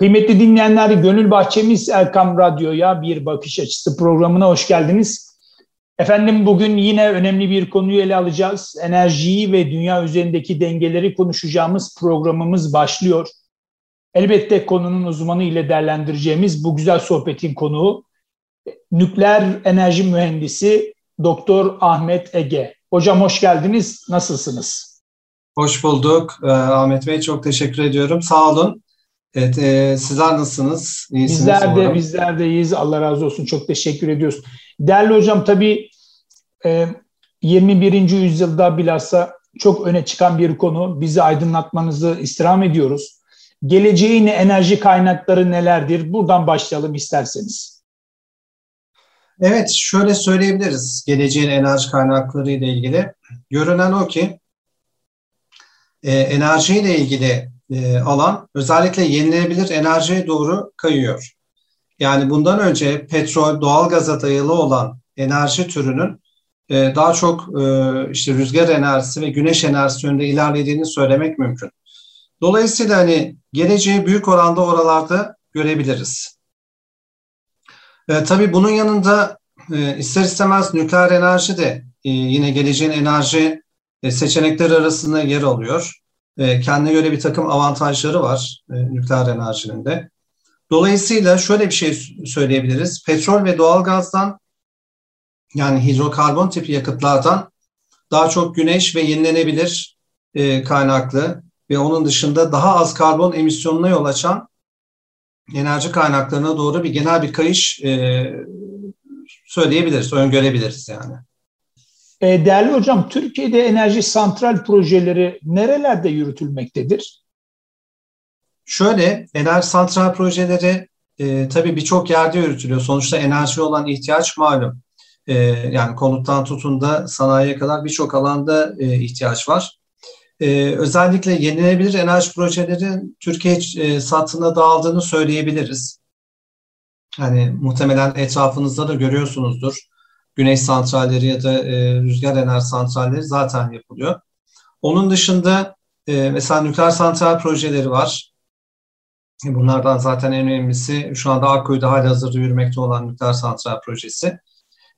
Kıymetli dinleyenler, Gönül Bahçemiz Erkam Radyo'ya bir bakış açısı programına hoş geldiniz. Efendim bugün yine önemli bir konuyu ele alacağız. Enerjiyi ve dünya üzerindeki dengeleri konuşacağımız programımız başlıyor. Elbette konunun uzmanı ile değerlendireceğimiz bu güzel sohbetin konuğu nükleer enerji mühendisi Doktor Ahmet Ege. Hocam hoş geldiniz. Nasılsınız? Hoş bulduk. Ee, Ahmet Bey çok teşekkür ediyorum. Sağ olun. Evet, e, sizler nasılsınız? İyisiniz bizler de umarım. bizler de iyiyiz. Allah razı olsun. Çok teşekkür ediyoruz. Değerli hocam tabii e, 21. yüzyılda bilhassa çok öne çıkan bir konu. Bizi aydınlatmanızı istirham ediyoruz. Geleceğin enerji kaynakları nelerdir? Buradan başlayalım isterseniz. Evet, şöyle söyleyebiliriz geleceğin enerji kaynakları ile ilgili. Görünen o ki e, enerjiyle ilgili e, alan özellikle yenilenebilir enerjiye doğru kayıyor. Yani bundan önce petrol, doğalgaza dayalı olan enerji türünün e, daha çok e, işte rüzgar enerjisi ve güneş enerjisi yönünde ilerlediğini söylemek mümkün. Dolayısıyla hani geleceği büyük oranda oralarda görebiliriz. E, tabii bunun yanında e, ister istemez nükleer enerji de e, yine geleceğin enerji e, seçenekleri arasında yer alıyor. E, kendine göre bir takım avantajları var e, nükleer enerjinin de. Dolayısıyla şöyle bir şey söyleyebiliriz. Petrol ve doğalgazdan yani hidrokarbon tipi yakıtlardan daha çok güneş ve yenilenebilir e, kaynaklı ve onun dışında daha az karbon emisyonuna yol açan enerji kaynaklarına doğru bir genel bir kayış e, söyleyebiliriz, öngörebiliriz yani. E, değerli hocam, Türkiye'de enerji santral projeleri nerelerde yürütülmektedir? Şöyle, enerji santral projeleri e, tabii birçok yerde yürütülüyor. Sonuçta enerji olan ihtiyaç malum. E, yani konuttan tutun da sanayiye kadar birçok alanda e, ihtiyaç var. E, özellikle yenilenebilir enerji projeleri Türkiye e, satına dağıldığını söyleyebiliriz. Hani muhtemelen etrafınızda da görüyorsunuzdur güneş santralleri ya da e, rüzgar enerji santralleri zaten yapılıyor. Onun dışında e, mesela nükleer santral projeleri var. Bunlardan zaten en önemlisi şu anda Akkuyu'da hazırda yürümekte olan nükleer santral projesi.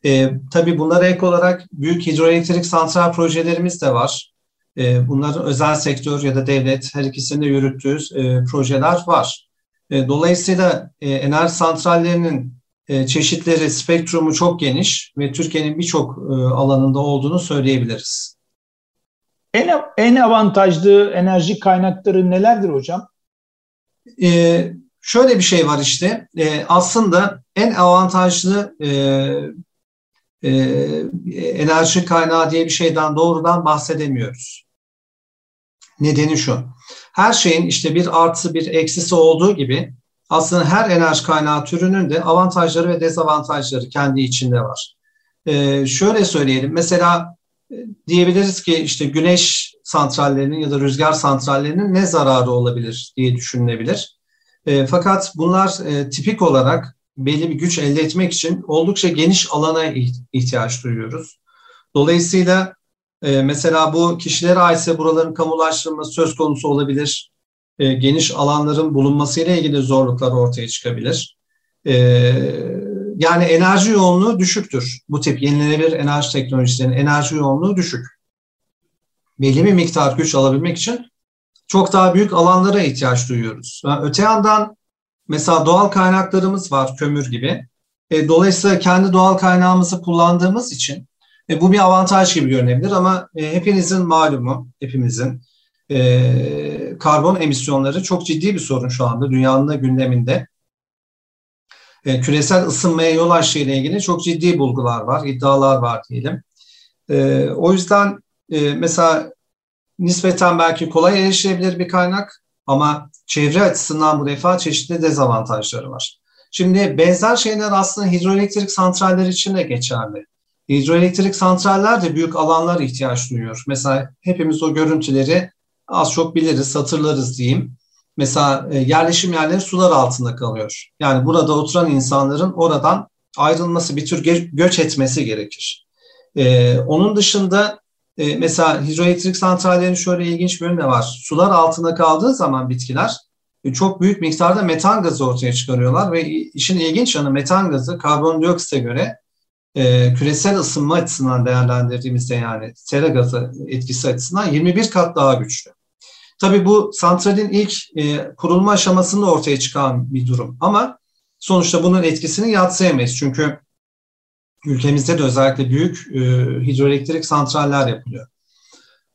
E, tabii bunlara ek olarak büyük hidroelektrik santral projelerimiz de var. E, bunların özel sektör ya da devlet her ikisinde yürüttüğü e, projeler var. E, dolayısıyla e, enerji santrallerinin e, çeşitleri, spektrumu çok geniş ve Türkiye'nin birçok e, alanında olduğunu söyleyebiliriz. En, en avantajlı enerji kaynakları nelerdir hocam? Ee, şöyle bir şey var işte. Ee, aslında en avantajlı e, e, enerji kaynağı diye bir şeyden doğrudan bahsedemiyoruz. Nedeni şu. Her şeyin işte bir artı bir eksisi olduğu gibi aslında her enerji kaynağı türünün de avantajları ve dezavantajları kendi içinde var. Ee, şöyle söyleyelim, mesela e, diyebiliriz ki işte güneş santrallerinin ya da rüzgar santrallerinin ne zararı olabilir diye düşünülebilir. E, fakat bunlar e, tipik olarak belli bir güç elde etmek için oldukça geniş alana ihtiyaç duyuyoruz. Dolayısıyla e, mesela bu kişilere aitse buraların kamulaştırılması söz konusu olabilir e, geniş alanların bulunmasıyla ilgili zorluklar ortaya çıkabilir. E, yani enerji yoğunluğu düşüktür. Bu tip yenilenebilir enerji teknolojilerinin enerji yoğunluğu düşük. Belli bir miktar güç alabilmek için çok daha büyük alanlara ihtiyaç duyuyoruz. Öte yandan mesela doğal kaynaklarımız var kömür gibi. E, dolayısıyla kendi doğal kaynağımızı kullandığımız için bu bir avantaj gibi görünebilir ama hepinizin malumu, hepimizin e, karbon emisyonları çok ciddi bir sorun şu anda dünyanın da gündeminde. E, küresel ısınmaya yol açtığı ile ilgili çok ciddi bulgular var, iddialar var diyelim. E, o yüzden e, mesela nispeten belki kolay erişilebilir bir kaynak ama çevre açısından bu defa çeşitli dezavantajları var. Şimdi benzer şeyler aslında hidroelektrik santraller için de geçerli. Hidroelektrik santraller de büyük alanlar ihtiyaç duyuyor. Mesela hepimiz o görüntüleri az çok biliriz, hatırlarız diyeyim. Mesela e, yerleşim yerleri sular altında kalıyor. Yani burada oturan insanların oradan ayrılması, bir tür göç etmesi gerekir. Ee, onun dışında e, mesela hidroelektrik santrallerin şöyle ilginç bir yönü var. Sular altında kaldığı zaman bitkiler e, çok büyük miktarda metan gazı ortaya çıkarıyorlar ve işin ilginç yanı metan gazı karbondioksite göre e, küresel ısınma açısından değerlendirdiğimizde yani sera gazı etkisi açısından 21 kat daha güçlü. Tabii bu santralin ilk e, kurulma aşamasında ortaya çıkan bir durum ama sonuçta bunun etkisini yatsıyamayız. Çünkü ülkemizde de özellikle büyük e, hidroelektrik santraller yapılıyor.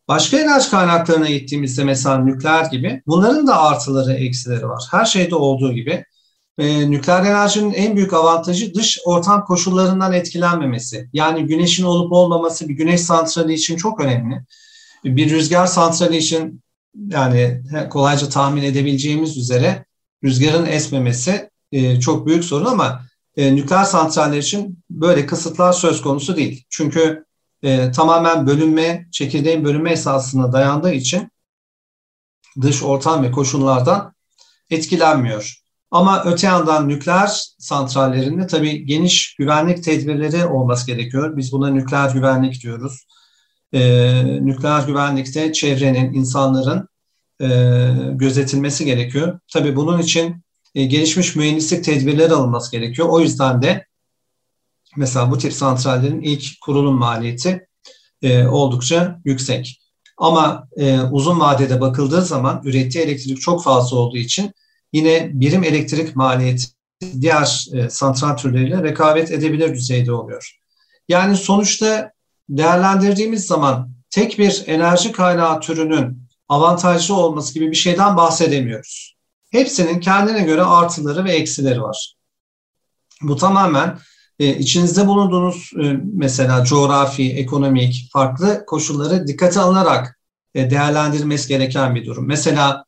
Başka enerji kaynaklarına gittiğimizde mesela nükleer gibi bunların da artıları eksileri var. Her şeyde olduğu gibi e, nükleer enerjinin en büyük avantajı dış ortam koşullarından etkilenmemesi. Yani güneşin olup olmaması bir güneş santrali için çok önemli. Bir rüzgar santrali için yani kolayca tahmin edebileceğimiz üzere rüzgarın esmemesi e, çok büyük sorun ama e, nükleer santraller için böyle kısıtlar söz konusu değil. Çünkü e, tamamen bölünme, çekirdeğin bölünme esasına dayandığı için dış ortam ve koşullardan etkilenmiyor. Ama öte yandan nükleer santrallerinde tabii geniş güvenlik tedbirleri olması gerekiyor. Biz buna nükleer güvenlik diyoruz. Ee, nükleer güvenlikte çevrenin, insanların e, gözetilmesi gerekiyor. Tabii bunun için e, gelişmiş mühendislik tedbirleri alınması gerekiyor. O yüzden de mesela bu tip santrallerin ilk kurulum maliyeti e, oldukça yüksek. Ama e, uzun vadede bakıldığı zaman ürettiği elektrik çok fazla olduğu için yine birim elektrik maliyeti diğer e, santral türleriyle rekabet edebilir düzeyde oluyor. Yani sonuçta değerlendirdiğimiz zaman tek bir enerji kaynağı türünün avantajlı olması gibi bir şeyden bahsedemiyoruz. Hepsinin kendine göre artıları ve eksileri var. Bu tamamen e, içinizde bulunduğunuz e, mesela coğrafi, ekonomik, farklı koşulları dikkate alınarak e, değerlendirilmesi gereken bir durum. Mesela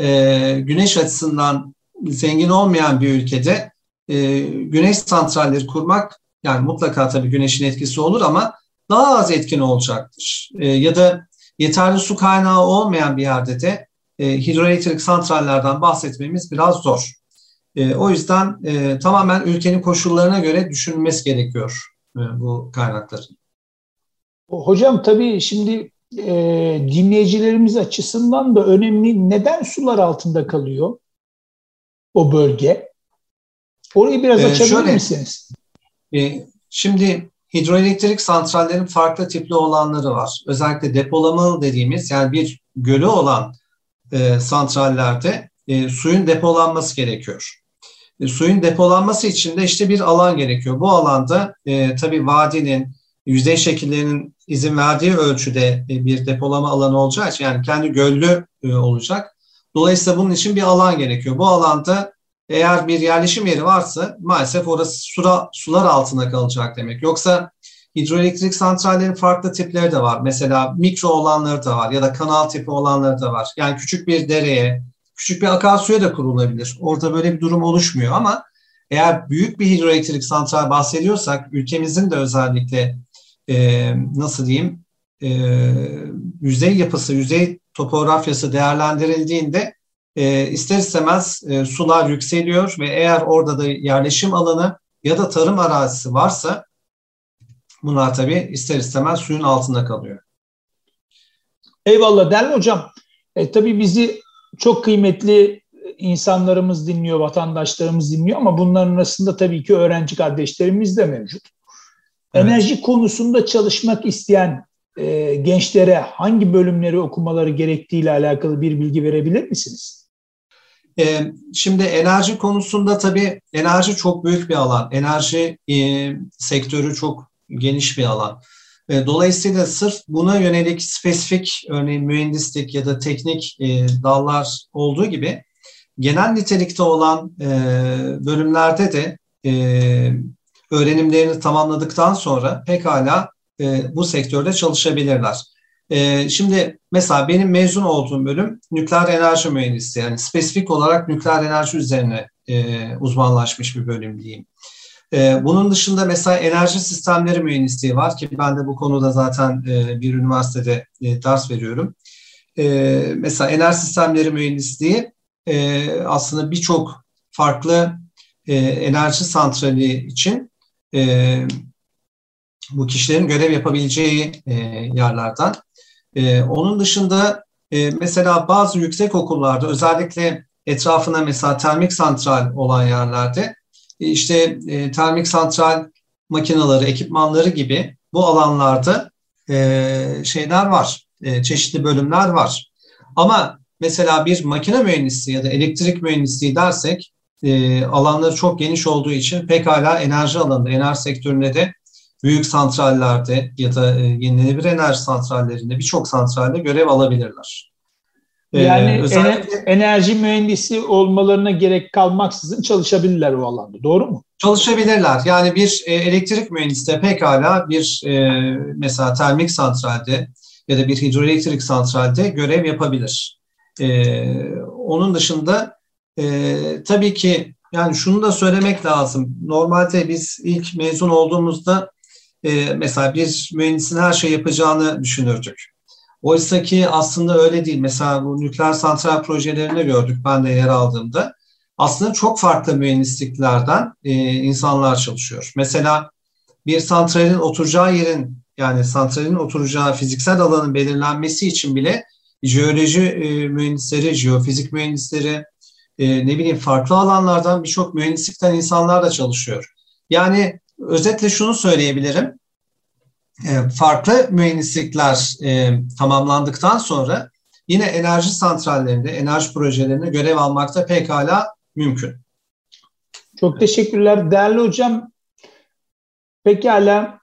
e, güneş açısından zengin olmayan bir ülkede e, güneş santralleri kurmak yani mutlaka tabii güneşin etkisi olur ama daha az etkin olacaktır. E, ya da yeterli su kaynağı olmayan bir yerde de e, hidroelektrik santrallerden bahsetmemiz biraz zor. E, o yüzden e, tamamen ülkenin koşullarına göre düşünülmesi gerekiyor e, bu kaynakların. Hocam tabii şimdi e, dinleyicilerimiz açısından da önemli. Neden sular altında kalıyor o bölge? Orayı biraz açabilir şöyle, misiniz? E, şimdi hidroelektrik santrallerin farklı tipli olanları var. Özellikle depolamalı dediğimiz yani bir gölü olan e, santrallerde e, suyun depolanması gerekiyor. E, suyun depolanması için de işte bir alan gerekiyor. Bu alanda e, tabii vadinin, yüzey şekillerinin izin verdiği ölçüde e, bir depolama alanı olacağı için yani kendi göllü e, olacak. Dolayısıyla bunun için bir alan gerekiyor. Bu alanda eğer bir yerleşim yeri varsa maalesef orası sura, sular altında kalacak demek. Yoksa hidroelektrik santrallerin farklı tipleri de var. Mesela mikro olanları da var ya da kanal tipi olanları da var. Yani küçük bir dereye, küçük bir akarsuya da kurulabilir. Orada böyle bir durum oluşmuyor ama eğer büyük bir hidroelektrik santral bahsediyorsak ülkemizin de özellikle e, nasıl diyeyim e, yüzey yapısı, yüzey topografyası değerlendirildiğinde e, ister istemez e, sular yükseliyor ve eğer orada da yerleşim alanı ya da tarım arazisi varsa bunlar tabii ister istemez suyun altında kalıyor. Eyvallah değerli hocam. E, tabii bizi çok kıymetli insanlarımız dinliyor, vatandaşlarımız dinliyor ama bunların arasında tabii ki öğrenci kardeşlerimiz de mevcut. Evet. Enerji konusunda çalışmak isteyen e, gençlere hangi bölümleri okumaları gerektiğiyle alakalı bir bilgi verebilir misiniz? E, şimdi enerji konusunda tabii enerji çok büyük bir alan. Enerji e, sektörü çok geniş bir alan. E, dolayısıyla sırf buna yönelik spesifik örneğin mühendislik ya da teknik e, dallar olduğu gibi genel nitelikte olan e, bölümlerde de e, öğrenimlerini tamamladıktan sonra pekala e, bu sektörde çalışabilirler. E, şimdi mesela benim mezun olduğum bölüm nükleer enerji mühendisliği yani spesifik olarak nükleer enerji üzerine e, uzmanlaşmış bir bölüm diyeyim. E, bunun dışında mesela enerji sistemleri mühendisliği var ki ben de bu konuda zaten e, bir üniversitede e, ders veriyorum. E, mesela enerji sistemleri mühendisliği e, aslında birçok farklı e, enerji santrali için e, bu kişilerin görev yapabileceği e, yerlerden. E, onun dışında e, mesela bazı yüksek okullarda özellikle etrafına mesela termik santral olan yerlerde e, işte e, termik santral makinaları, ekipmanları gibi bu alanlarda e, şeyler var, e, çeşitli bölümler var. Ama mesela bir makine mühendisi ya da elektrik mühendisliği dersek e, alanları çok geniş olduğu için pekala enerji alanında, enerji sektöründe de büyük santrallerde ya da e, yenilenebilir enerji santrallerinde birçok santralde görev alabilirler. E, yani özellikle, enerji mühendisi olmalarına gerek kalmaksızın çalışabilirler o alanda. Doğru mu? Çalışabilirler. Yani bir e, elektrik mühendisi de pekala bir e, mesela termik santralde ya da bir hidroelektrik santralde görev yapabilir. E, onun dışında e, tabii ki yani şunu da söylemek lazım. Normalde biz ilk mezun olduğumuzda e, mesela bir mühendisin her şey yapacağını düşünürdük. Oysa ki aslında öyle değil. Mesela bu nükleer santral projelerinde gördük ben de yer aldığımda. Aslında çok farklı mühendisliklerden e, insanlar çalışıyor. Mesela bir santralin oturacağı yerin yani santralin oturacağı fiziksel alanın belirlenmesi için bile jeoloji e, mühendisleri, jeofizik mühendisleri, e, ne bileyim farklı alanlardan birçok mühendislikten insanlar da çalışıyor. Yani özetle şunu söyleyebilirim. E, farklı mühendislikler e, tamamlandıktan sonra yine enerji santrallerinde, enerji projelerinde görev almakta pekala mümkün. Çok teşekkürler. Değerli hocam, pekala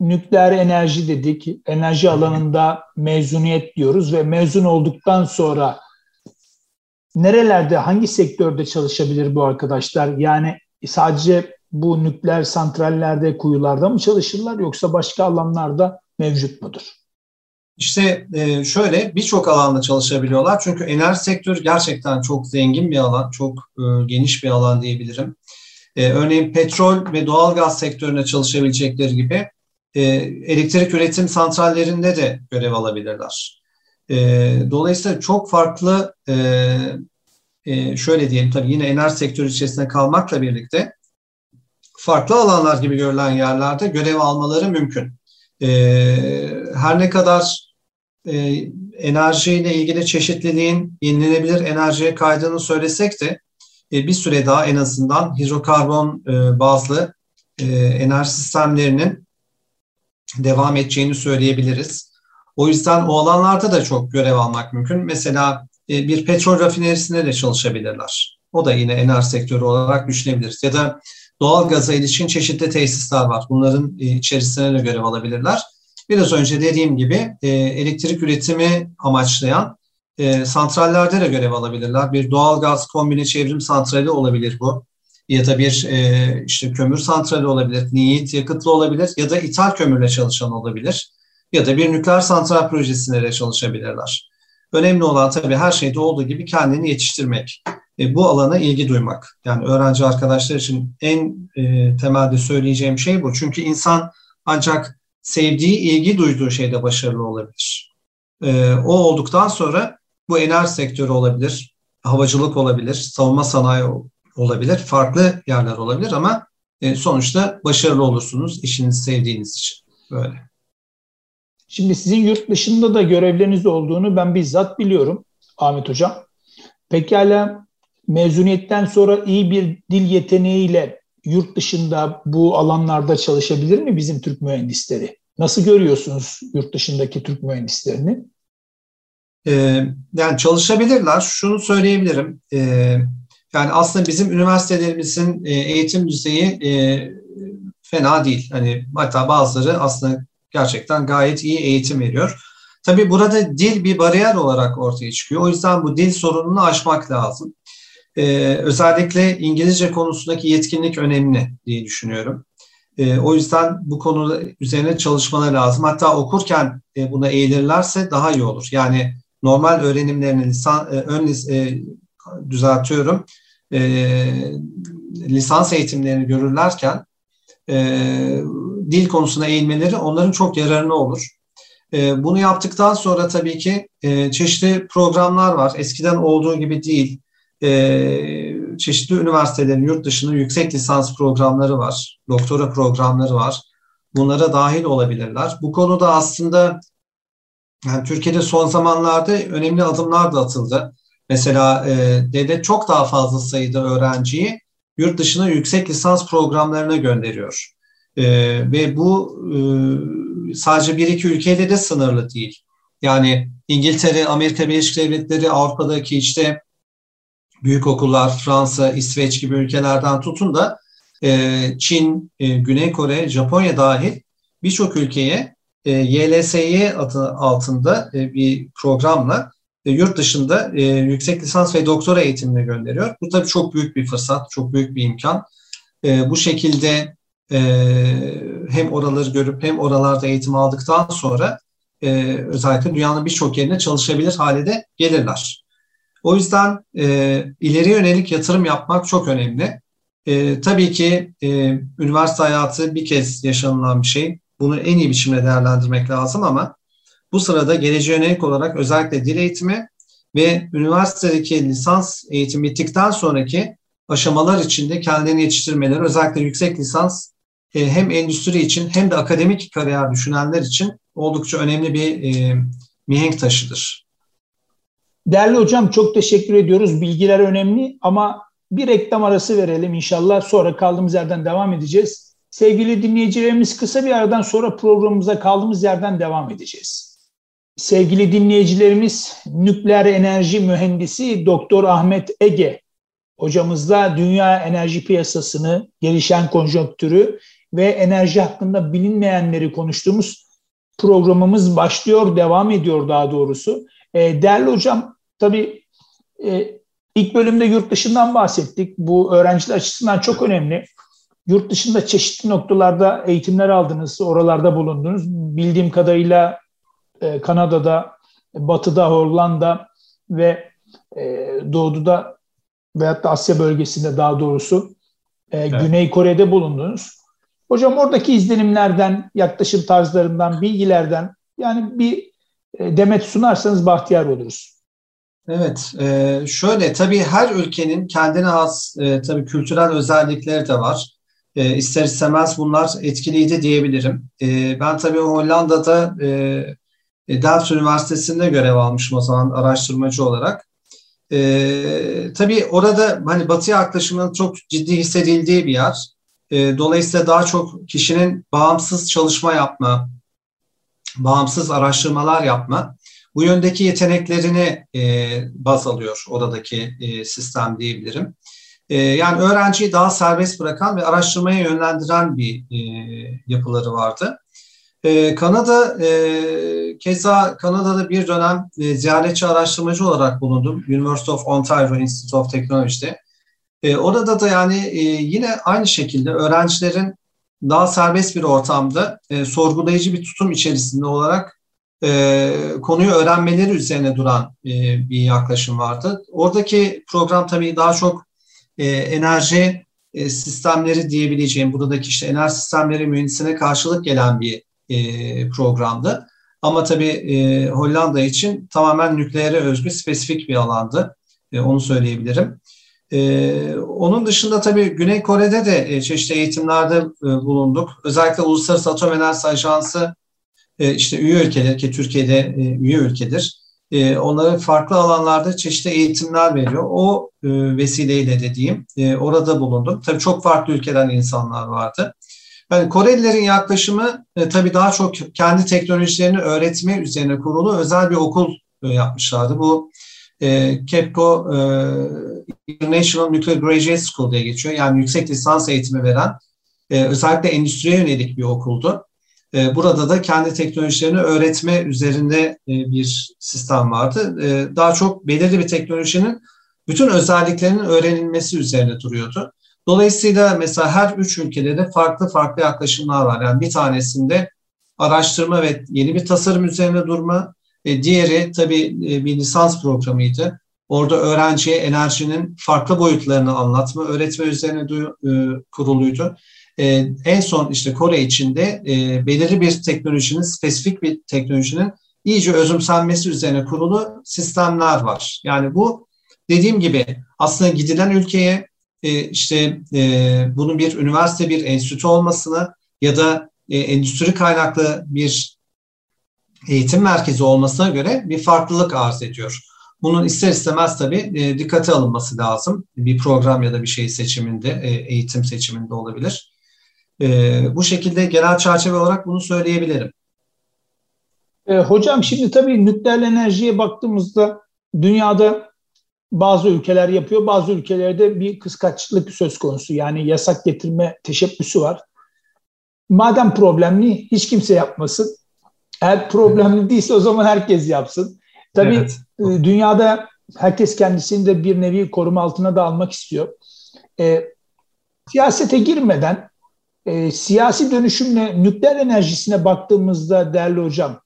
nükleer enerji dedik. Enerji alanında mezuniyet diyoruz ve mezun olduktan sonra nerelerde, hangi sektörde çalışabilir bu arkadaşlar? Yani sadece bu nükleer santrallerde, kuyularda mı çalışırlar yoksa başka alanlarda mevcut mudur? İşte e, şöyle birçok alanda çalışabiliyorlar. Çünkü enerji sektörü gerçekten çok zengin bir alan, çok e, geniş bir alan diyebilirim. E, örneğin petrol ve doğal gaz sektöründe çalışabilecekleri gibi elektrik üretim santrallerinde de görev alabilirler. Dolayısıyla çok farklı şöyle diyelim tabii yine enerji sektörü içerisinde kalmakla birlikte farklı alanlar gibi görülen yerlerde görev almaları mümkün. E, her ne kadar e, enerjiyle ilgili çeşitliliğin yenilenebilir enerjiye kaydığını söylesek de e, bir süre daha en azından hidrokarbon e, bazlı e, enerji sistemlerinin devam edeceğini söyleyebiliriz. O yüzden o alanlarda da çok görev almak mümkün. Mesela e, bir petrol rafinerisinde de çalışabilirler. O da yine enerji sektörü olarak düşünebiliriz. Ya da doğal gaza ilişkin çeşitli tesisler var. Bunların e, içerisine de görev alabilirler. Biraz önce dediğim gibi e, elektrik üretimi amaçlayan e, santrallerde de görev alabilirler. Bir doğal gaz kombine çevrim santrali olabilir bu. Ya da bir işte kömür santrali olabilir, niyet yakıtlı olabilir ya da ithal kömürle çalışan olabilir. Ya da bir nükleer santral projesinde de çalışabilirler. Önemli olan tabii her şeyde olduğu gibi kendini yetiştirmek e, bu alana ilgi duymak. Yani öğrenci arkadaşlar için en e, temelde söyleyeceğim şey bu. Çünkü insan ancak sevdiği, ilgi duyduğu şeyde başarılı olabilir. E, o olduktan sonra bu enerji sektörü olabilir, havacılık olabilir, savunma sanayi olabilir, farklı yerler olabilir ama sonuçta başarılı olursunuz işinizi sevdiğiniz için. Böyle. Şimdi sizin yurt dışında da görevleriniz olduğunu ben bizzat biliyorum Ahmet Hocam. Pekala mezuniyetten sonra iyi bir dil yeteneğiyle yurt dışında bu alanlarda çalışabilir mi bizim Türk mühendisleri? Nasıl görüyorsunuz yurt dışındaki Türk mühendislerini? Ee, yani çalışabilirler. Şunu söyleyebilirim. Ee, yani aslında bizim üniversitelerimizin e, eğitim düzeyi e, fena değil. Hani hatta bazıları aslında gerçekten gayet iyi eğitim veriyor. Tabii burada dil bir bariyer olarak ortaya çıkıyor. O yüzden bu dil sorununu aşmak lazım. Ee, özellikle İngilizce konusundaki yetkinlik önemli diye düşünüyorum. Ee, o yüzden bu konuda üzerine çalışmaları lazım. Hatta okurken e, buna eğilirlerse daha iyi olur. Yani normal öğrenimlerini lisan, e, ön e, düzeltiyorum. E, lisans eğitimlerini görürlerken e, dil konusuna eğilmeleri onların çok yararına olur. E, bunu yaptıktan sonra tabii ki e, çeşitli programlar var. Eskiden olduğu gibi değil e, çeşitli üniversitelerin yurt dışında yüksek lisans programları var, doktora programları var. Bunlara dahil olabilirler. Bu konuda aslında yani Türkiye'de son zamanlarda önemli adımlar da atıldı. Mesela e, devlet çok daha fazla sayıda öğrenciyi yurt dışına yüksek lisans programlarına gönderiyor. E, ve bu e, sadece bir iki ülkeyle de sınırlı değil. Yani İngiltere, Amerika Birleşik Devletleri, Avrupa'daki işte büyük okullar, Fransa, İsveç gibi ülkelerden tutun da e, Çin, e, Güney Kore, Japonya dahil birçok ülkeye e, YLSY adı altında e, bir programla e, yurt dışında e, yüksek lisans ve doktora eğitimine gönderiyor. Bu tabii çok büyük bir fırsat, çok büyük bir imkan. E, bu şekilde e, hem oraları görüp hem oralarda eğitim aldıktan sonra e, özellikle dünyanın birçok yerine çalışabilir hale de gelirler. O yüzden e, ileri yönelik yatırım yapmak çok önemli. E, tabii ki e, üniversite hayatı bir kez yaşanılan bir şey. Bunu en iyi biçimde değerlendirmek lazım ama bu sırada geleceğe yönelik olarak özellikle dil eğitimi ve üniversitedeki lisans eğitim bittikten sonraki aşamalar içinde kendilerini yetiştirmeleri özellikle yüksek lisans e, hem endüstri için hem de akademik kariyer düşünenler için oldukça önemli bir e, mihenk taşıdır. Değerli hocam çok teşekkür ediyoruz. Bilgiler önemli ama bir reklam arası verelim inşallah. Sonra kaldığımız yerden devam edeceğiz. Sevgili dinleyicilerimiz kısa bir aradan sonra programımıza kaldığımız yerden devam edeceğiz. Sevgili dinleyicilerimiz nükleer enerji mühendisi Doktor Ahmet Ege hocamızla dünya enerji piyasasını, gelişen konjonktürü ve enerji hakkında bilinmeyenleri konuştuğumuz programımız başlıyor, devam ediyor daha doğrusu. E, değerli hocam, tabii e, ilk bölümde yurt dışından bahsettik. Bu öğrenciler açısından çok önemli. Yurt dışında çeşitli noktalarda eğitimler aldınız, oralarda bulundunuz. Bildiğim kadarıyla e, Kanada'da, Batı'da, Hollanda ve e, Doğu'da veyahut da Asya bölgesinde daha doğrusu e, evet. Güney Kore'de bulundunuz. Hocam oradaki izlenimlerden, yaklaşım tarzlarından, bilgilerden yani bir e, demet sunarsanız bahtiyar oluruz. Evet, e, şöyle tabii her ülkenin kendine has e, tabii kültürel özellikleri de var. E, ister istemez bunlar etkiliydi diyebilirim. E, ben tabii Hollanda'da Delft Üniversitesi'nde görev almışım o zaman araştırmacı olarak. Tabii orada hani Batı yaklaşımının çok ciddi hissedildiği bir yer. Dolayısıyla daha çok kişinin bağımsız çalışma yapma, bağımsız araştırmalar yapma, bu yöndeki yeteneklerini e, baz alıyor oradaki e, sistem diyebilirim. E, yani öğrenciyi daha serbest bırakan ve araştırmaya yönlendiren bir e, yapıları vardı. E, Kanada, e, keza Kanada'da bir dönem e, ziyaretçi araştırmacı olarak bulundum. University of Ontario Institute of Technology'de. E, orada da yani e, yine aynı şekilde öğrencilerin daha serbest bir ortamda e, sorgulayıcı bir tutum içerisinde olarak e, konuyu öğrenmeleri üzerine duran e, bir yaklaşım vardı. Oradaki program tabii daha çok e, enerji e, sistemleri diyebileceğim, buradaki işte enerji sistemleri mühendisine karşılık gelen bir e, programdı. Ama tabii e, Hollanda için tamamen nükleere özgü spesifik bir alandı. E, onu söyleyebilirim. Ee, onun dışında tabii Güney Kore'de de e, çeşitli eğitimlerde e, bulunduk. Özellikle Uluslararası Atom Enerjisi Ajansı e, işte üye ülkeler ki Türkiye'de e, üye ülkedir. E, onlara farklı alanlarda çeşitli eğitimler veriyor. O e, vesileyle dediğim e, orada bulundum. Tabii çok farklı ülkeden insanlar vardı. Yani Korelilerin yaklaşımı e, tabii daha çok kendi teknolojilerini öğretme üzerine kurulu özel bir okul e, yapmışlardı. Bu e, KEPCO e, International Nuclear Graduate School diye geçiyor. Yani yüksek lisans eğitimi veren e, özellikle endüstriye yönelik bir okuldu. E, burada da kendi teknolojilerini öğretme üzerinde e, bir sistem vardı. E, daha çok belirli bir teknolojinin bütün özelliklerinin öğrenilmesi üzerine duruyordu. Dolayısıyla mesela her üç ülkede de farklı farklı yaklaşımlar var. Yani bir tanesinde araştırma ve yeni bir tasarım üzerine durma, diğeri tabii bir lisans programıydı. Orada öğrenciye enerjinin farklı boyutlarını anlatma, öğretme üzerine kuruluydu. E, en son işte Kore içinde e, belirli bir teknolojinin, spesifik bir teknolojinin iyice özümsenmesi üzerine kurulu sistemler var. Yani bu dediğim gibi aslında gidilen ülkeye e, işte e, bunun bir üniversite, bir enstitü olmasını ya da e, endüstri kaynaklı bir eğitim merkezi olmasına göre bir farklılık arz ediyor. Bunun ister istemez tabii e, dikkate alınması lazım. Bir program ya da bir şey seçiminde, e, eğitim seçiminde olabilir. E, bu şekilde genel çerçeve olarak bunu söyleyebilirim. E, hocam şimdi tabii nükleer enerjiye baktığımızda dünyada bazı ülkeler yapıyor, bazı ülkelerde bir kıskaçlık söz konusu. Yani yasak getirme teşebbüsü var. Madem problemli hiç kimse yapmasın. Eğer problemli değilse o zaman herkes yapsın. Tabii evet. E, dünyada herkes kendisini de bir nevi koruma altına da almak istiyor. E, siyasete girmeden e, siyasi dönüşümle nükleer enerjisine baktığımızda değerli hocam,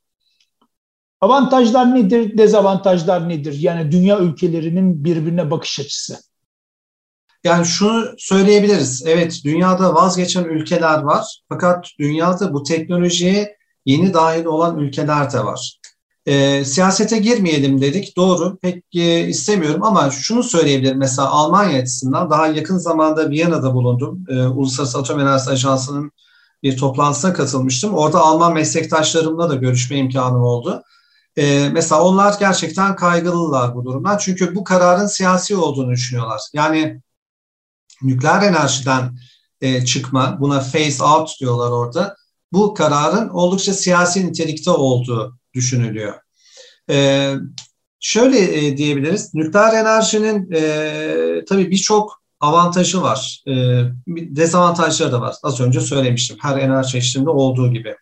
avantajlar nedir, dezavantajlar nedir? Yani dünya ülkelerinin birbirine bakış açısı. Yani şunu söyleyebiliriz. Evet dünyada vazgeçen ülkeler var. Fakat dünyada bu teknolojiye yeni dahil olan ülkeler de var. E, siyasete girmeyelim dedik. Doğru. Pek e, istemiyorum ama şunu söyleyebilirim. Mesela Almanya açısından daha yakın zamanda Viyana'da bulundum. E, Uluslararası Atom Enerjisi Ajansı'nın bir toplantısına katılmıştım. Orada Alman meslektaşlarımla da görüşme imkanım oldu. E, mesela onlar gerçekten kaygılılar bu durumdan. Çünkü bu kararın siyasi olduğunu düşünüyorlar. Yani nükleer enerjiden e, çıkma, buna phase out diyorlar orada. Bu kararın oldukça siyasi nitelikte olduğu düşünülüyor. Ee, şöyle e, diyebiliriz, nükleer enerjinin e, tabii birçok avantajı var, e, dezavantajları da var. Az önce söylemiştim, her enerji çeşidinde olduğu gibi.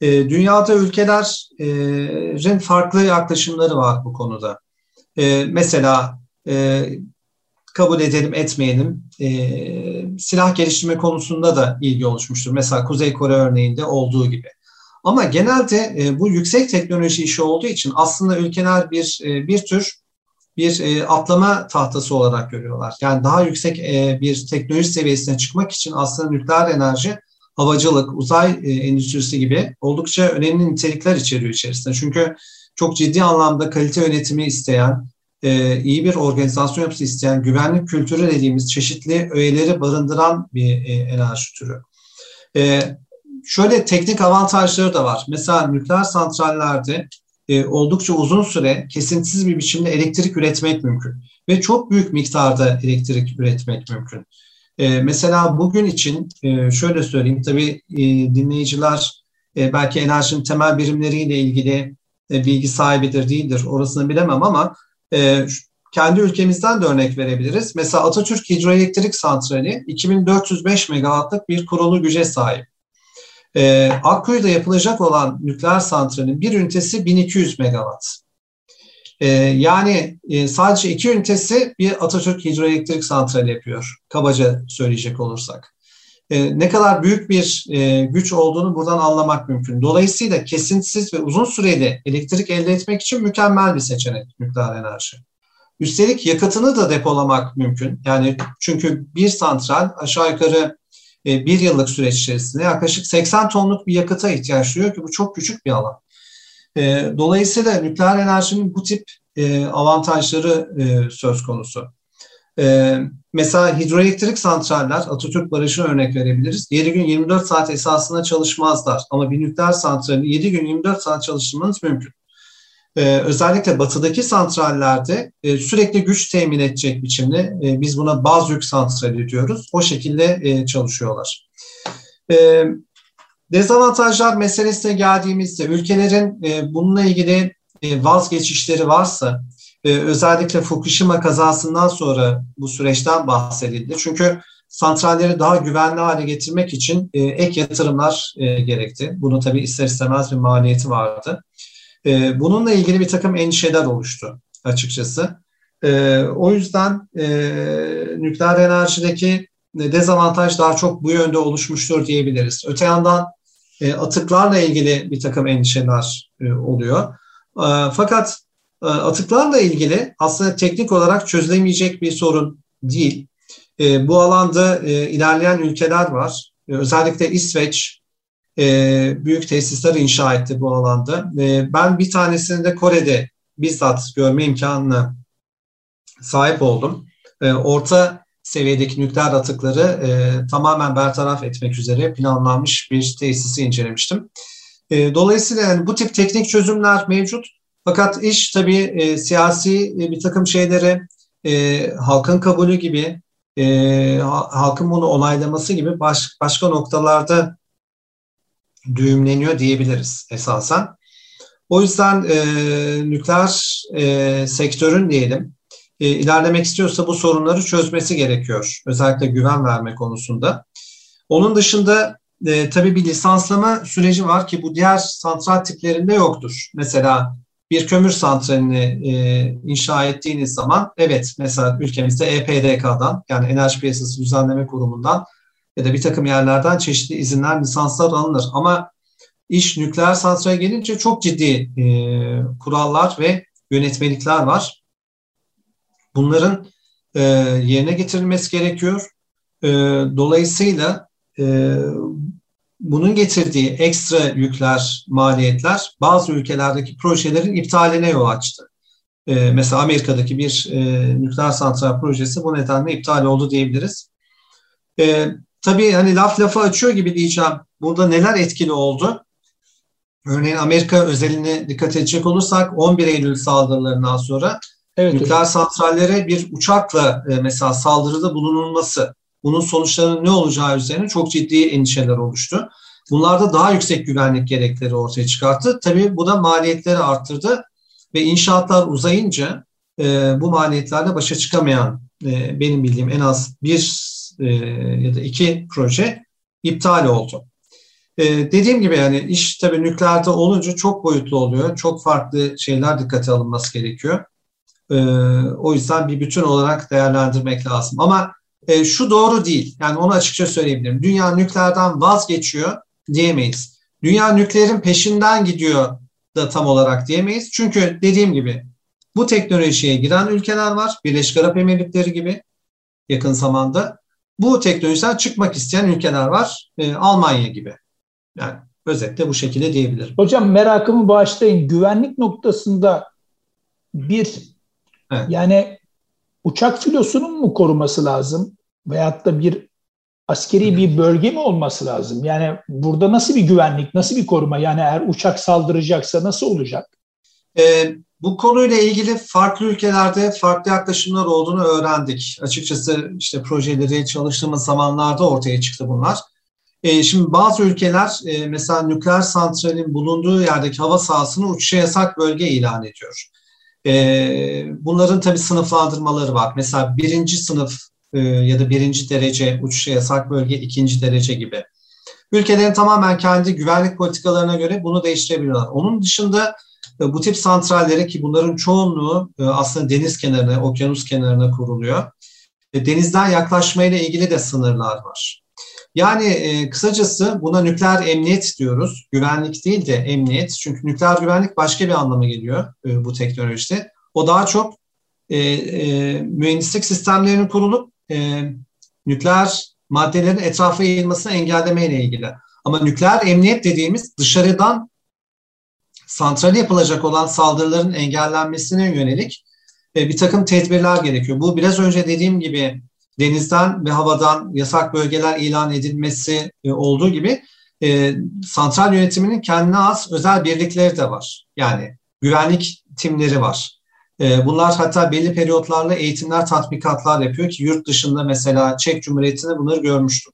E, dünyada ülkelerin farklı yaklaşımları var bu konuda. E, mesela e, kabul edelim etmeyelim e, silah geliştirme konusunda da ilgi oluşmuştur. Mesela Kuzey Kore örneğinde olduğu gibi. Ama genelde e, bu yüksek teknoloji işi olduğu için aslında ülkeler bir e, bir tür bir e, atlama tahtası olarak görüyorlar. Yani daha yüksek e, bir teknoloji seviyesine çıkmak için aslında nükleer enerji, havacılık, uzay e, endüstrisi gibi oldukça önemli nitelikler içeriyor içerisinde. Çünkü çok ciddi anlamda kalite yönetimi isteyen, e, iyi bir organizasyon yapısı isteyen, güvenlik kültürü dediğimiz çeşitli öğeleri barındıran bir e, enerji türü. E, şöyle teknik avantajları da var. Mesela nükleer santrallerde e, oldukça uzun süre kesintisiz bir biçimde elektrik üretmek mümkün. Ve çok büyük miktarda elektrik üretmek mümkün. E, mesela bugün için e, şöyle söyleyeyim, tabii e, dinleyiciler e, belki enerjinin temel birimleriyle ilgili e, bilgi sahibidir, değildir orasını bilemem ama e, kendi ülkemizden de örnek verebiliriz. Mesela Atatürk Hidroelektrik Santrali 2405 megawattlık bir kurulu güce sahip. E, Akkuyu'da yapılacak olan nükleer santralin bir ünitesi 1200 megawatt. E, yani e, sadece iki ünitesi bir Atatürk Hidroelektrik Santrali yapıyor. Kabaca söyleyecek olursak. E, ne kadar büyük bir e, güç olduğunu buradan anlamak mümkün. Dolayısıyla kesintisiz ve uzun süreli elektrik elde etmek için mükemmel bir seçenek nükleer enerji. Üstelik yakıtını da depolamak mümkün. Yani çünkü bir santral aşağı yukarı e, bir yıllık süreç içerisinde yaklaşık 80 tonluk bir yakıta ihtiyaç duyuyor ki bu çok küçük bir alan. E, dolayısıyla nükleer enerjinin bu tip e, avantajları söz konusu. Mesela hidroelektrik santraller, Atatürk Barajı'na örnek verebiliriz. 7 gün 24 saat esasında çalışmazlar. Ama bir nükleer santrali 7 gün 24 saat çalıştırmanız mümkün e, özellikle batıdaki santrallerde e, sürekli güç temin edecek biçimde e, biz buna baz yük santrali diyoruz. O şekilde e, çalışıyorlar. E, dezavantajlar meselesine geldiğimizde ülkelerin bununla ilgili vazgeçişleri varsa özellikle Fukushima kazasından sonra bu süreçten bahsedildi. Çünkü santralleri daha güvenli hale getirmek için ek yatırımlar gerekti. Bunun tabii ister istemez bir maliyeti vardı. E, bununla ilgili bir takım endişeler oluştu açıkçası. E, o yüzden e, nükleer enerjideki dezavantaj daha çok bu yönde oluşmuştur diyebiliriz. Öte yandan e, atıklarla ilgili bir takım endişeler e, oluyor. E, fakat e, atıklarla ilgili aslında teknik olarak çözülemeyecek bir sorun değil. E, bu alanda e, ilerleyen ülkeler var. E, özellikle İsveç, e, büyük tesisler inşa etti bu alanda. E, ben bir tanesini de Kore'de bizzat görme imkanına sahip oldum. E, orta seviyedeki nükleer atıkları e, tamamen bertaraf etmek üzere planlanmış bir tesisi incelemiştim. E, dolayısıyla yani bu tip teknik çözümler mevcut. Fakat iş tabii e, siyasi e, bir takım şeyleri e, halkın kabulü gibi, e, halkın bunu onaylaması gibi baş, başka noktalarda düğümleniyor diyebiliriz esasen. O yüzden e, nükleer e, sektörün diyelim e, ilerlemek istiyorsa bu sorunları çözmesi gerekiyor. Özellikle güven verme konusunda. Onun dışında e, tabii bir lisanslama süreci var ki bu diğer santral tiplerinde yoktur. Mesela bir kömür santralini e, inşa ettiğiniz zaman evet mesela ülkemizde EPDK'dan yani Enerji Piyasası Düzenleme Kurumu'ndan ya da bir takım yerlerden çeşitli izinler, lisanslar alınır. Ama iş nükleer santrale gelince çok ciddi e, kurallar ve yönetmelikler var. Bunların e, yerine getirilmesi gerekiyor. E, dolayısıyla e, bunun getirdiği ekstra yükler, maliyetler bazı ülkelerdeki projelerin iptaline yol açtı. E, mesela Amerika'daki bir e, nükleer santral projesi bu nedenle iptal oldu diyebiliriz. E, tabii hani laf lafı açıyor gibi diyeceğim. Burada neler etkili oldu? Örneğin Amerika özeline dikkat edecek olursak 11 Eylül saldırılarından sonra evet, nükleer evet. santrallere bir uçakla e, mesela saldırıda bulunulması, bunun sonuçlarının ne olacağı üzerine çok ciddi endişeler oluştu. Bunlarda daha yüksek güvenlik gerekleri ortaya çıkarttı. Tabii bu da maliyetleri arttırdı ve inşaatlar uzayınca e, bu maliyetlerle başa çıkamayan e, benim bildiğim en az bir e, ya da iki proje iptal oldu. E, dediğim gibi yani iş tabii nükleerde olunca çok boyutlu oluyor. Çok farklı şeyler dikkate alınması gerekiyor. E, o yüzden bir bütün olarak değerlendirmek lazım. Ama e, şu doğru değil. Yani onu açıkça söyleyebilirim. Dünya nükleerden vazgeçiyor diyemeyiz. Dünya nükleerin peşinden gidiyor da tam olarak diyemeyiz. Çünkü dediğim gibi bu teknolojiye giren ülkeler var. Birleşik Arap Emirlikleri gibi yakın zamanda. Bu teknolojiden çıkmak isteyen ülkeler var. E, Almanya gibi. Yani özetle bu şekilde diyebilirim. Hocam merakımı bağışlayın. Güvenlik noktasında bir evet. yani uçak filosunun mu koruması lazım? Veyahut da bir askeri bir bölge mi olması lazım? Yani burada nasıl bir güvenlik, nasıl bir koruma? Yani eğer uçak saldıracaksa nasıl olacak? Ee, bu konuyla ilgili farklı ülkelerde farklı yaklaşımlar olduğunu öğrendik. Açıkçası işte projeleri çalıştığımız zamanlarda ortaya çıktı bunlar. E, şimdi bazı ülkeler e, mesela nükleer santralin bulunduğu yerdeki hava sahasını uçuşa yasak bölge ilan ediyor. E, bunların tabii sınıflandırmaları var. Mesela birinci sınıf e, ya da birinci derece uçuşa yasak bölge, ikinci derece gibi. Ülkelerin tamamen kendi güvenlik politikalarına göre bunu değiştirebiliyorlar. Onun dışında bu tip santrallere ki bunların çoğunluğu e, aslında deniz kenarına, okyanus kenarına kuruluyor. Denizden yaklaşmayla ilgili de sınırlar var. Yani e, kısacası buna nükleer emniyet diyoruz. Güvenlik değil de emniyet. Çünkü nükleer güvenlik başka bir anlama geliyor e, bu teknolojide. O daha çok e, e, mühendislik sistemlerinin kurulup e, nükleer maddelerin etrafa yayılmasını engellemeyle ilgili. Ama nükleer emniyet dediğimiz dışarıdan santrale yapılacak olan saldırıların engellenmesine yönelik e, bir takım tedbirler gerekiyor. Bu biraz önce dediğim gibi denizden ve havadan yasak bölgeler ilan edilmesi e, olduğu gibi e, santral yönetiminin kendine az özel birlikleri de var. Yani güvenlik timleri var. Bunlar hatta belli periyotlarla eğitimler, tatbikatlar yapıyor ki yurt dışında mesela Çek Cumhuriyeti'nde bunları görmüştüm.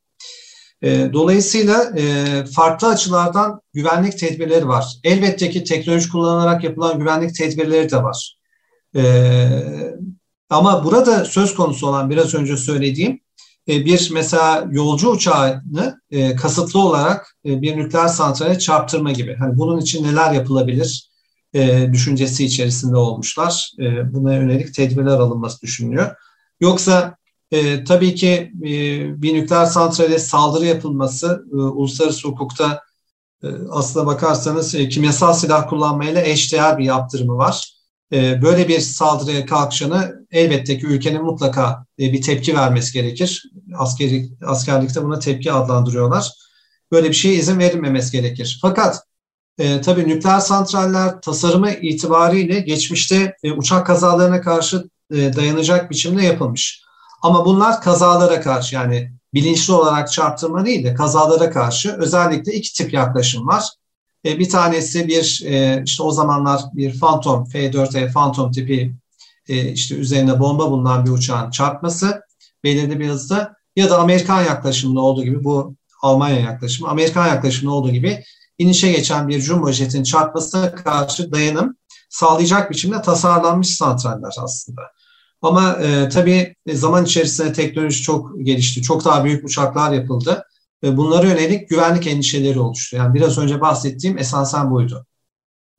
E, dolayısıyla e, farklı açılardan güvenlik tedbirleri var. Elbette ki teknoloji kullanarak yapılan güvenlik tedbirleri de var. E, ama burada söz konusu olan biraz önce söylediğim e, bir mesela yolcu uçağını e, kasıtlı olarak bir nükleer santrale çarptırma gibi. Hani bunun için neler yapılabilir düşüncesi içerisinde olmuşlar. Buna yönelik tedbirler alınması düşünülüyor. Yoksa tabii ki bir nükleer santrale saldırı yapılması uluslararası hukukta aslına bakarsanız kimyasal silah kullanmayla eşdeğer bir yaptırımı var. Ee, böyle bir saldırıya kalkışanı elbette ki ülkenin mutlaka e, bir tepki vermesi gerekir. Askeri, askerlikte buna tepki adlandırıyorlar. Böyle bir şeye izin verilmemesi gerekir. Fakat e, tabii nükleer santraller tasarımı itibariyle geçmişte e, uçak kazalarına karşı e, dayanacak biçimde yapılmış. Ama bunlar kazalara karşı yani bilinçli olarak çarptırma değil de kazalara karşı özellikle iki tip yaklaşım var. bir tanesi bir işte o zamanlar bir Phantom F-4E Phantom tipi işte üzerine bomba bulunan bir uçağın çarpması belirli bir hızda ya da Amerikan yaklaşımında olduğu gibi bu Almanya yaklaşımı, Amerikan yaklaşımında olduğu gibi inişe geçen bir jumbo jetin çarpmasına karşı dayanım sağlayacak biçimde tasarlanmış santraller aslında. Ama e, tabii zaman içerisinde teknoloji çok gelişti. Çok daha büyük uçaklar yapıldı. Ve bunlara yönelik güvenlik endişeleri oluştu. Yani biraz önce bahsettiğim esasen buydu.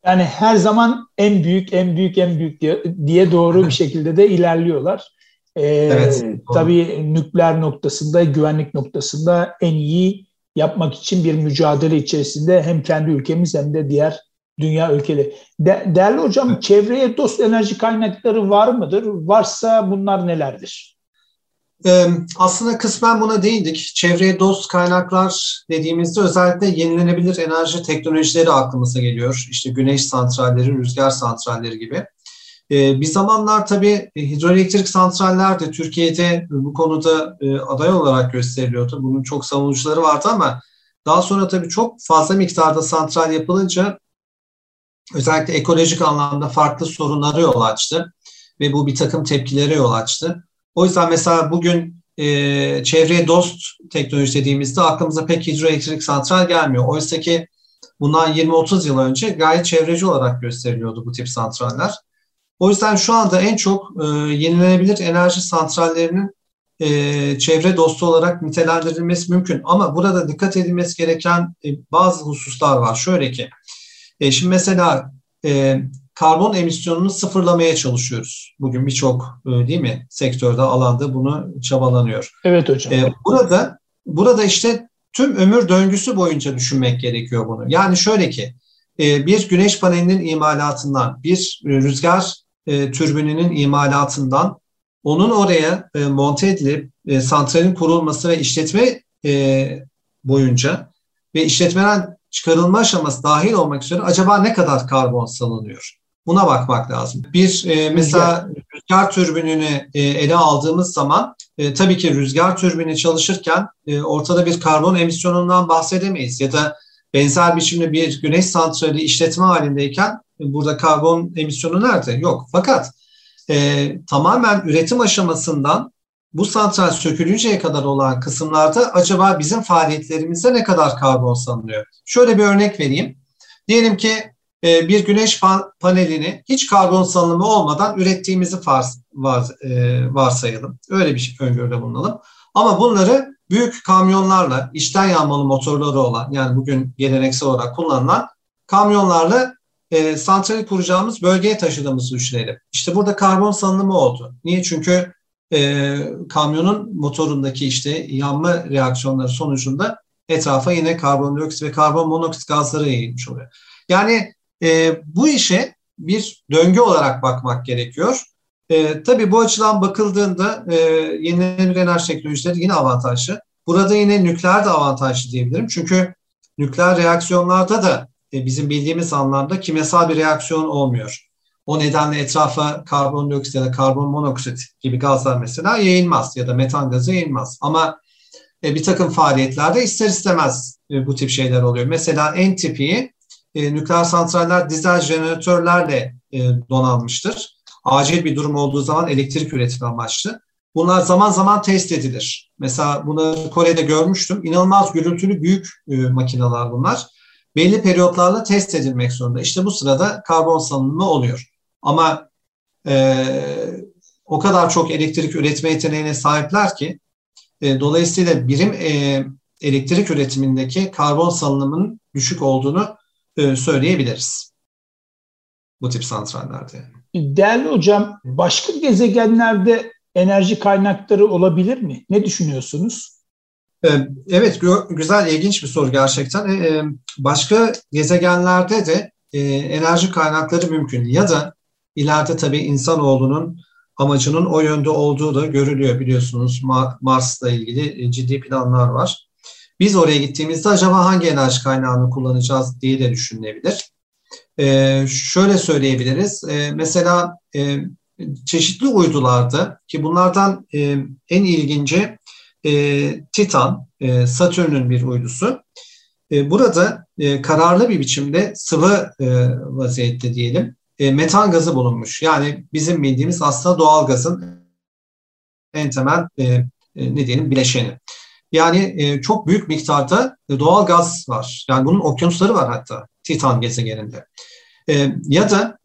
Yani her zaman en büyük, en büyük, en büyük diye doğru bir şekilde de ilerliyorlar. Ee, evet. Tabii nükleer noktasında, güvenlik noktasında en iyi yapmak için bir mücadele içerisinde hem kendi ülkemiz hem de diğer dünya ülkeleri. De, değerli hocam, evet. çevreye dost enerji kaynakları var mıdır? Varsa bunlar nelerdir? aslında kısmen buna değindik. Çevreye dost kaynaklar dediğimizde özellikle yenilenebilir enerji teknolojileri aklımıza geliyor. İşte güneş santralleri, rüzgar santralleri gibi. bir zamanlar tabii hidroelektrik santraller de Türkiye'de bu konuda aday olarak gösteriliyordu. Bunun çok savunucuları vardı ama daha sonra tabii çok fazla miktarda santral yapılınca özellikle ekolojik anlamda farklı sorunlara yol açtı ve bu bir takım tepkilere yol açtı. O yüzden mesela bugün e, çevreye dost teknoloji dediğimizde aklımıza pek hidroelektrik santral gelmiyor. Oysa ki bundan 20-30 yıl önce gayet çevreci olarak gösteriliyordu bu tip santraller. O yüzden şu anda en çok e, yenilenebilir enerji santrallerinin e, çevre dostu olarak nitelendirilmesi mümkün. Ama burada dikkat edilmesi gereken e, bazı hususlar var. Şöyle ki, e, şimdi mesela e, karbon emisyonunu sıfırlamaya çalışıyoruz. Bugün birçok e, değil mi sektörde, alanda bunu çabalanıyor. Evet hocam. E, burada burada işte tüm ömür döngüsü boyunca düşünmek gerekiyor bunu. Yani şöyle ki e, bir güneş panelinin imalatından, bir rüzgar e, türbininin imalatından onun oraya e, monte edilip santralin kurulması ve işletme boyunca ve işletmeden çıkarılma aşaması dahil olmak üzere acaba ne kadar karbon salınıyor? Buna bakmak lazım. Bir e, mesela rüzgar türbinini e, ele aldığımız zaman e, tabii ki rüzgar türbini çalışırken e, ortada bir karbon emisyonundan bahsedemeyiz ya da benzer biçimde bir güneş santrali işletme halindeyken e, burada karbon emisyonu nerede? Yok. Fakat e, tamamen üretim aşamasından bu santral sökülünceye kadar olan kısımlarda acaba bizim faaliyetlerimizde ne kadar karbon salınıyor? Şöyle bir örnek vereyim. Diyelim ki e, bir güneş panelini hiç karbon salınımı olmadan ürettiğimizi e, varsayalım. Öyle bir şey, öngörüde bulunalım. Ama bunları büyük kamyonlarla, içten yanmalı motorları olan yani bugün geleneksel olarak kullanılan kamyonlarla e, santrali kuracağımız bölgeye taşıdığımızı düşünelim. İşte burada karbon salınımı oldu. Niye? Çünkü e, kamyonun motorundaki işte yanma reaksiyonları sonucunda etrafa yine karbondioksit ve karbon monoksit gazları yayılmış oluyor. Yani e, bu işe bir döngü olarak bakmak gerekiyor. E, tabii bu açıdan bakıldığında e, yenilenebilir enerji teknolojileri yine avantajlı. Burada yine nükleer de avantajlı diyebilirim. Çünkü nükleer reaksiyonlarda da e, bizim bildiğimiz anlamda kimyasal bir reaksiyon olmuyor. O nedenle etrafa karbondioksit ya da karbon monoksit gibi gazlar mesela yayılmaz ya da metan gazı yayılmaz. Ama e, bir takım faaliyetlerde ister istemez e, bu tip şeyler oluyor. Mesela en tipi e, nükleer santraller dizel jeneratörlerle e, donanmıştır. Acil bir durum olduğu zaman elektrik üretimi amaçlı. Bunlar zaman zaman test edilir. Mesela bunu Kore'de görmüştüm. İnanılmaz gürültülü büyük e, makineler bunlar. Belli periyotlarla test edilmek zorunda. İşte bu sırada karbon salınımı oluyor. Ama e, o kadar çok elektrik üretme yeteneğine sahipler ki e, dolayısıyla birim e, elektrik üretimindeki karbon salınımının düşük olduğunu e, söyleyebiliriz. Bu tip santrallerde. Değerli hocam, başka gezegenlerde enerji kaynakları olabilir mi? Ne düşünüyorsunuz? E, evet, güzel, ilginç bir soru gerçekten. E, başka gezegenlerde de enerji kaynakları mümkün. Ya da ileride tabii insanoğlunun amacının o yönde olduğu da görülüyor biliyorsunuz. Mars'la ilgili ciddi planlar var. Biz oraya gittiğimizde acaba hangi enerji kaynağını kullanacağız diye de düşünülebilir. Ee, şöyle söyleyebiliriz. Ee, mesela e, çeşitli uydularda ki bunlardan e, en ilginci e, Titan, e, Satürn'ün bir uydusu. E, burada e, kararlı bir biçimde sıvı e, vaziyette diyelim e, metan gazı bulunmuş. Yani bizim bildiğimiz aslında doğal gazın en temel e, e, ne diyelim bileşeni. Yani çok büyük miktarda doğal gaz var. Yani bunun okyanusları var hatta Titan gezegeninde. Ya da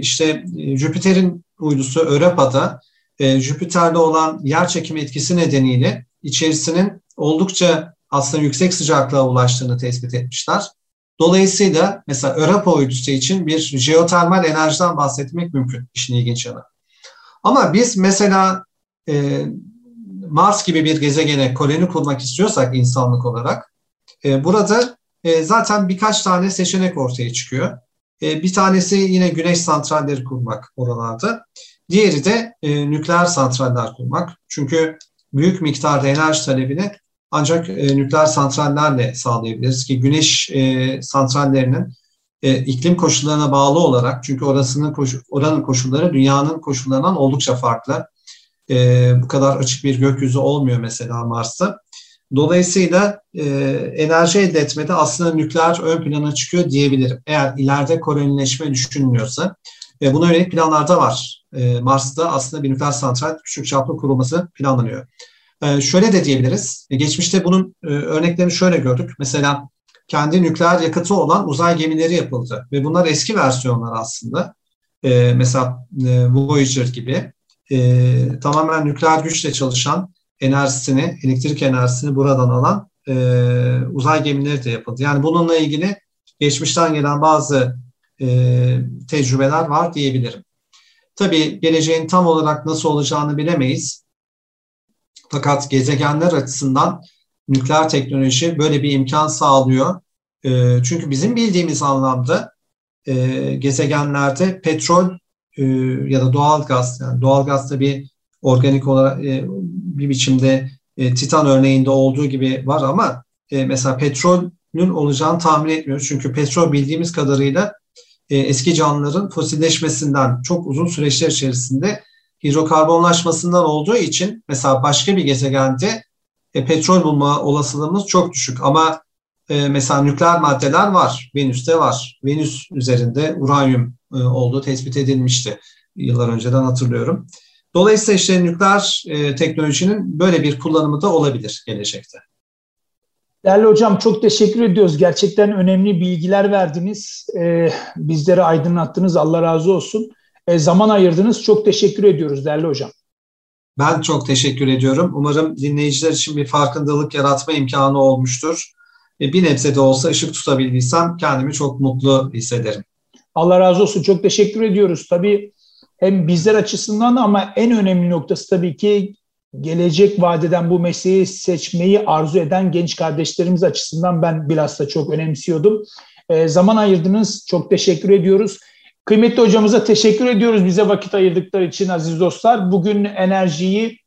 işte Jüpiter'in uydusu Europa'da Jüpiter'de olan yer çekimi etkisi nedeniyle içerisinin oldukça aslında yüksek sıcaklığa ulaştığını tespit etmişler. Dolayısıyla mesela Europa uydusu için bir jeotermal enerjiden bahsetmek mümkün işin ilginç yanı. Ama biz mesela e, Mars gibi bir gezegene koloni kurmak istiyorsak insanlık olarak e, burada e, zaten birkaç tane seçenek ortaya çıkıyor. E, bir tanesi yine güneş santralleri kurmak oralarda. Diğeri de e, nükleer santraller kurmak. Çünkü büyük miktarda enerji talebini ancak e, nükleer santrallerle sağlayabiliriz ki güneş e, santrallerinin e, iklim koşullarına bağlı olarak çünkü orasının koşu, oranın koşulları dünyanın koşullarından oldukça farklı. E, bu kadar açık bir gökyüzü olmuyor mesela Mars'ta. Dolayısıyla e, enerji elde etmede aslında nükleer ön plana çıkıyor diyebilirim. Eğer ileride kolonileşme düşünülmüyorsa. E, buna yönelik planlarda var. E, Mars'ta aslında bir nükleer santral küçük çaplı kurulması planlanıyor. E, şöyle de diyebiliriz. E, geçmişte bunun e, örneklerini şöyle gördük. Mesela kendi nükleer yakıtı olan uzay gemileri yapıldı. Ve bunlar eski versiyonlar aslında. E, mesela Voyager gibi. Tamamen nükleer güçle çalışan enerjisini, elektrik enerjisini buradan alan uzay gemileri de yapıldı. Yani bununla ilgili geçmişten gelen bazı tecrübeler var diyebilirim. Tabii geleceğin tam olarak nasıl olacağını bilemeyiz. Fakat gezegenler açısından nükleer teknoloji böyle bir imkan sağlıyor. E, çünkü bizim bildiğimiz anlamda e, gezegenlerde petrol e, ya da doğal gaz, yani doğal gaz da bir organik olarak e, bir biçimde Titan örneğinde olduğu gibi var ama mesela petrolün olacağını tahmin etmiyoruz. Çünkü petrol bildiğimiz kadarıyla eski canlıların fosilleşmesinden çok uzun süreçler içerisinde hidrokarbonlaşmasından olduğu için mesela başka bir gezegende e, petrol bulma olasılığımız çok düşük. Ama e, mesela nükleer maddeler var. Venüs'te var. Venüs üzerinde uranyum e, olduğu tespit edilmişti. Yıllar önceden hatırlıyorum. Dolayısıyla işte nükleer e, teknolojinin böyle bir kullanımı da olabilir gelecekte. Değerli hocam çok teşekkür ediyoruz. Gerçekten önemli bilgiler verdiniz. E, bizleri aydınlattınız. Allah razı olsun. E, zaman ayırdınız. Çok teşekkür ediyoruz değerli hocam. Ben çok teşekkür ediyorum. Umarım dinleyiciler için bir farkındalık yaratma imkanı olmuştur. E, bir nebze de olsa ışık tutabildiysem kendimi çok mutlu hissederim. Allah razı olsun. Çok teşekkür ediyoruz. Tabii hem bizler açısından ama en önemli noktası tabii ki gelecek vadeden bu mesleği seçmeyi arzu eden genç kardeşlerimiz açısından ben bilhassa çok önemsiyordum. E, zaman ayırdınız. Çok teşekkür ediyoruz. Kıymetli hocamıza teşekkür ediyoruz bize vakit ayırdıkları için aziz dostlar. Bugün enerjiyi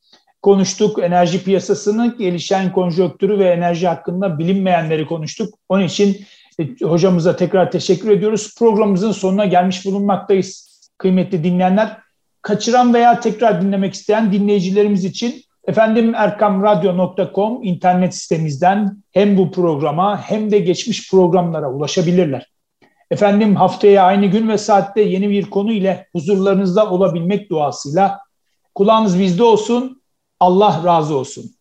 konuştuk. Enerji piyasasının gelişen konjonktürü ve enerji hakkında bilinmeyenleri konuştuk. Onun için e, hocamıza tekrar teşekkür ediyoruz. Programımızın sonuna gelmiş bulunmaktayız kıymetli dinleyenler. Kaçıran veya tekrar dinlemek isteyen dinleyicilerimiz için efendim erkamradyo.com internet sitemizden hem bu programa hem de geçmiş programlara ulaşabilirler. Efendim haftaya aynı gün ve saatte yeni bir konu ile huzurlarınızda olabilmek duasıyla kulağınız bizde olsun. Allah razı olsun.